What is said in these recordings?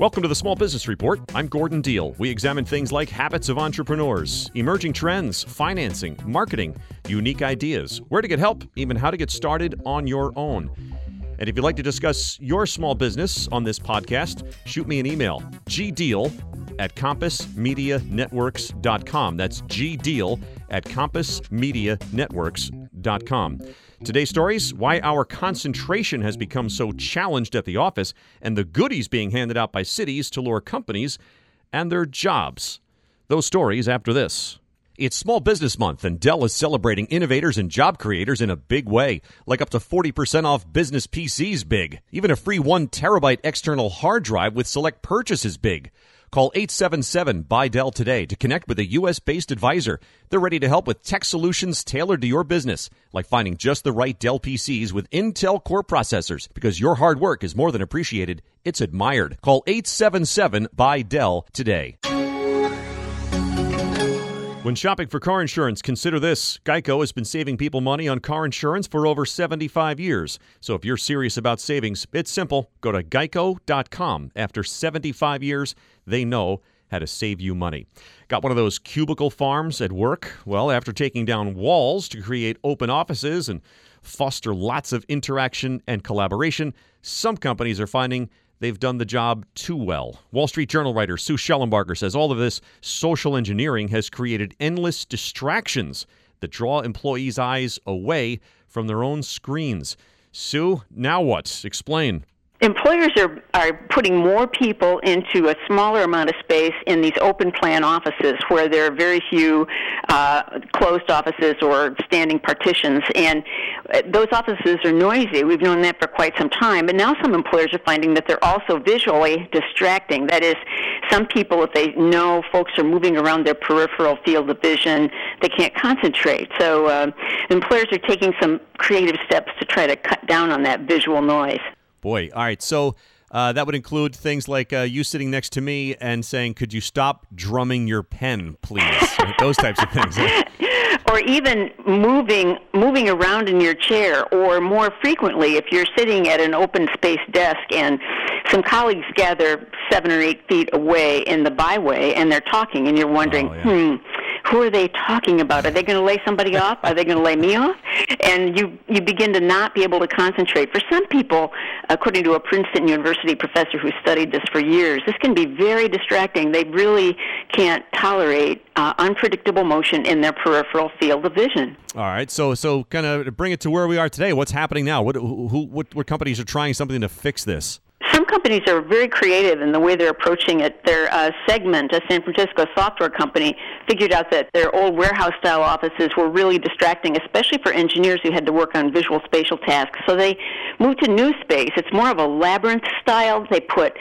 Welcome to the Small Business Report. I'm Gordon Deal. We examine things like habits of entrepreneurs, emerging trends, financing, marketing, unique ideas, where to get help, even how to get started on your own. And if you'd like to discuss your small business on this podcast, shoot me an email, gdeal at compassmedianetworks.com. That's gdeal at compassmedianetworks.com. Today's stories why our concentration has become so challenged at the office, and the goodies being handed out by cities to lure companies and their jobs. Those stories after this. It's Small Business Month, and Dell is celebrating innovators and job creators in a big way, like up to 40% off business PCs big. Even a free 1 terabyte external hard drive with select purchases big. Call 877 buy Dell today to connect with a US based advisor. They're ready to help with tech solutions tailored to your business, like finding just the right Dell PCs with Intel Core processors. Because your hard work is more than appreciated, it's admired. Call 877 buy Dell today. When shopping for car insurance, consider this. Geico has been saving people money on car insurance for over 75 years. So if you're serious about savings, it's simple. Go to geico.com. After 75 years, they know how to save you money. Got one of those cubicle farms at work? Well, after taking down walls to create open offices and foster lots of interaction and collaboration, some companies are finding they've done the job too well. Wall Street Journal writer Sue Shellenbarger says all of this social engineering has created endless distractions that draw employees' eyes away from their own screens. Sue, now what? Explain employers are are putting more people into a smaller amount of space in these open plan offices where there are very few uh, closed offices or standing partitions. And uh, those offices are noisy. We've known that for quite some time. But now some employers are finding that they're also visually distracting. That is some people if they know folks are moving around their peripheral field of vision they can't concentrate. So uh, employers are taking some creative steps to try to cut down on that visual noise Boy, all right. So uh, that would include things like uh, you sitting next to me and saying, "Could you stop drumming your pen, please?" Those types of things. or even moving moving around in your chair, or more frequently, if you're sitting at an open space desk and some colleagues gather seven or eight feet away in the byway and they're talking, and you're wondering, oh, yeah. hmm who are they talking about? Are they going to lay somebody off? Are they going to lay me off? And you you begin to not be able to concentrate. For some people, according to a Princeton University professor who studied this for years, this can be very distracting. They really can't tolerate uh, unpredictable motion in their peripheral field of vision. All right, so so kind of bring it to where we are today. What's happening now? What who what, what companies are trying something to fix this? Some companies are very creative in the way they're approaching it. There uh, segment, a San Francisco software company, figured out that their old warehouse style offices were really distracting, especially for engineers who had to work on visual spatial tasks. So they moved to new space. It's more of a labyrinth style. They put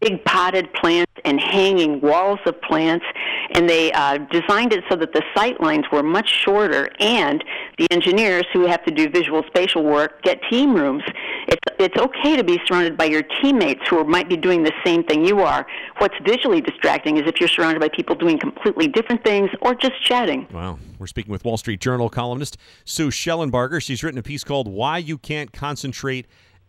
big potted plants and hanging walls of plants and they uh, designed it so that the sight lines were much shorter and the engineers who have to do visual spatial work get team rooms. It's it's okay to be surrounded by your teammates who might be doing the same thing you are. What's visually distracting is if you're surrounded by people doing completely different things or just chatting. Wow. We're speaking with wall street journal columnist sue shellenbarger she's written a piece called why you can't concentrate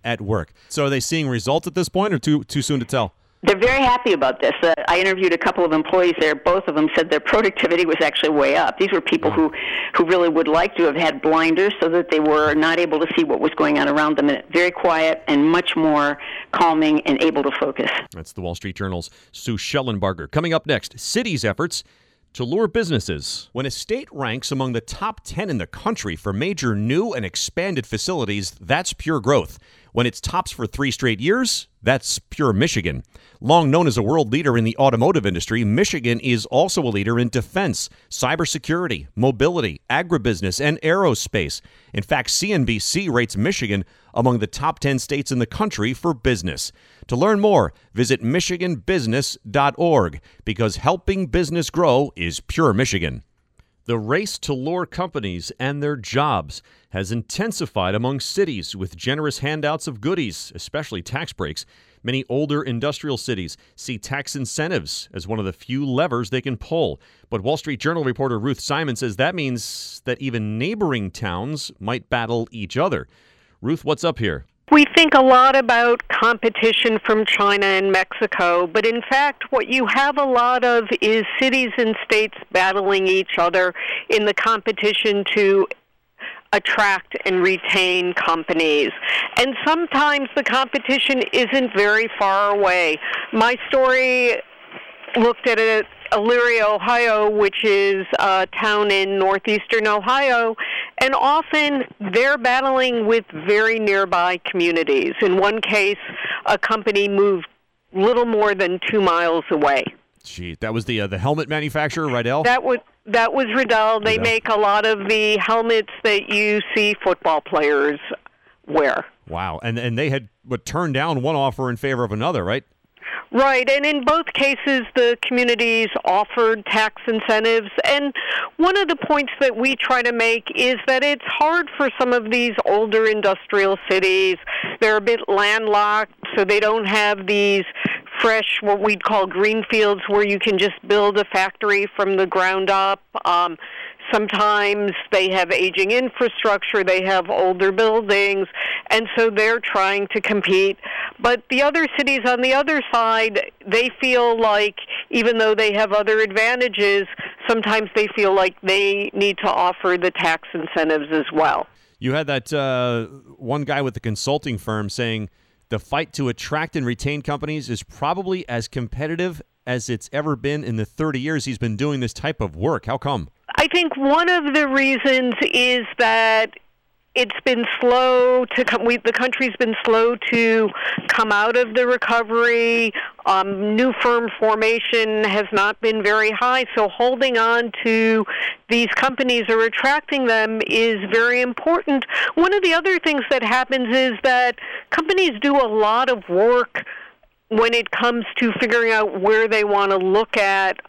at work so are they seeing results at this point or too too soon to tell they're very happy about this. Uh, I interviewed a couple of employees there. Both of them said their productivity was actually way up. These were people who, who really would like to have had blinders so that they were not able to see what was going on around them. And very quiet and much more calming and able to focus. That's the Wall Street Journal's Sue Shellenbarger. Coming up next, cities' efforts to lure businesses. When a state ranks among the top 10 in the country for major new and expanded facilities, that's pure growth. When it's tops for three straight years, that's pure Michigan. Long known as a world leader in the automotive industry, Michigan is also a leader in defense, cybersecurity, mobility, agribusiness, and aerospace. In fact, CNBC rates Michigan among the top 10 states in the country for business. To learn more, visit MichiganBusiness.org because helping business grow is pure Michigan. The race to lure companies and their jobs has intensified among cities with generous handouts of goodies, especially tax breaks. Many older industrial cities see tax incentives as one of the few levers they can pull. But Wall Street Journal reporter Ruth Simon says that means that even neighboring towns might battle each other. Ruth, what's up here? We think a lot about competition from China and Mexico, but in fact, what you have a lot of is cities and states battling each other in the competition to attract and retain companies. And sometimes the competition isn't very far away. My story looked at it Elyria, Ohio, which is a town in northeastern Ohio, and often they're battling with very nearby communities. In one case, a company moved little more than two miles away. Gee, that was the uh, the helmet manufacturer, Riddell. That was that was Riddell. They make a lot of the helmets that you see football players wear. Wow, and and they had but turned down one offer in favor of another, right? Right, and in both cases, the communities offered tax incentives. And one of the points that we try to make is that it's hard for some of these older industrial cities. They're a bit landlocked, so they don't have these fresh, what we'd call green fields, where you can just build a factory from the ground up. Um, Sometimes they have aging infrastructure, they have older buildings, and so they're trying to compete. But the other cities on the other side, they feel like even though they have other advantages, sometimes they feel like they need to offer the tax incentives as well. You had that uh, one guy with the consulting firm saying the fight to attract and retain companies is probably as competitive as it's ever been in the 30 years he's been doing this type of work. How come? I think one of the reasons is that it's been slow to come. We, the country's been slow to come out of the recovery. Um, new firm formation has not been very high, so holding on to these companies or attracting them is very important. One of the other things that happens is that companies do a lot of work when it comes to figuring out where they want to look at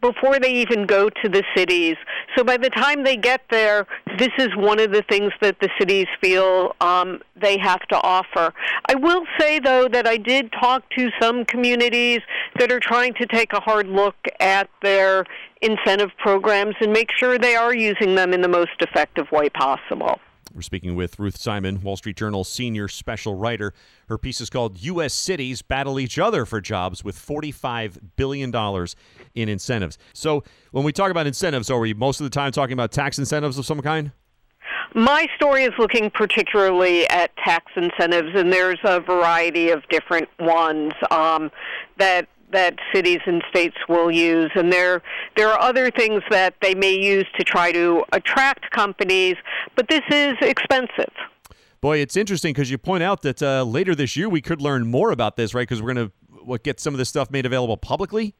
before they even go to the cities. So by the time they get there, this is one of the things that the cities feel um, they have to offer. I will say, though, that I did talk to some communities that are trying to take a hard look at their incentive programs and make sure they are using them in the most effective way possible. We're speaking with Ruth Simon, Wall Street Journal senior special writer. Her piece is called U.S. Cities Battle Each Other for Jobs with $45 billion in incentives. So, when we talk about incentives, are we most of the time talking about tax incentives of some kind? My story is looking particularly at tax incentives, and there's a variety of different ones um, that that cities and states will use. And there there are other things that they may use to try to attract companies but this is expensive. Boy it's interesting because you point out that uh, later this year we could learn more about this right? Because we're going to get some of this stuff made available publicly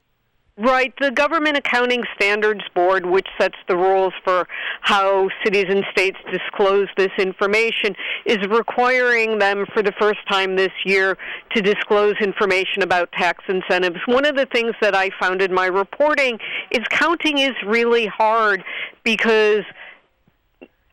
Right. The Government Accounting Standards Board, which sets the rules for how cities and states disclose this information, is requiring them for the first time this year to disclose information about tax incentives. One of the things that I found in my reporting is counting is really hard because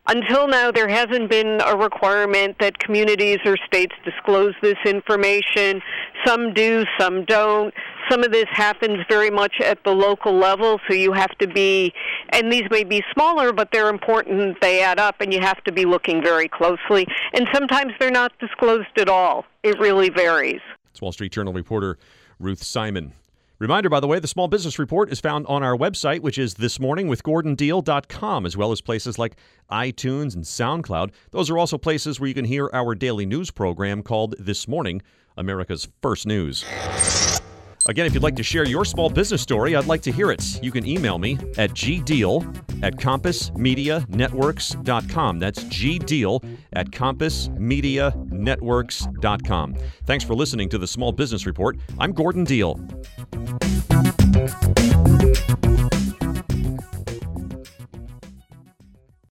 until now, there hasn't been a requirement that communities or states disclose this information. Some do, some don't. Some of this happens very much at the local level, so you have to be, and these may be smaller, but they're important. They add up, and you have to be looking very closely. And sometimes they're not disclosed at all. It really varies. It's Wall Street Journal reporter Ruth Simon. Reminder, by the way, the Small Business Report is found on our website, which is thismorningwithgordondeal.com, as well as places like iTunes and SoundCloud. Those are also places where you can hear our daily news program called This Morning, America's First News. Again, if you'd like to share your small business story, I'd like to hear it. You can email me at gdeal at compassmedianetworks.com. That's gdeal at compassmedianetworks.com. Thanks for listening to the Small Business Report. I'm Gordon Deal.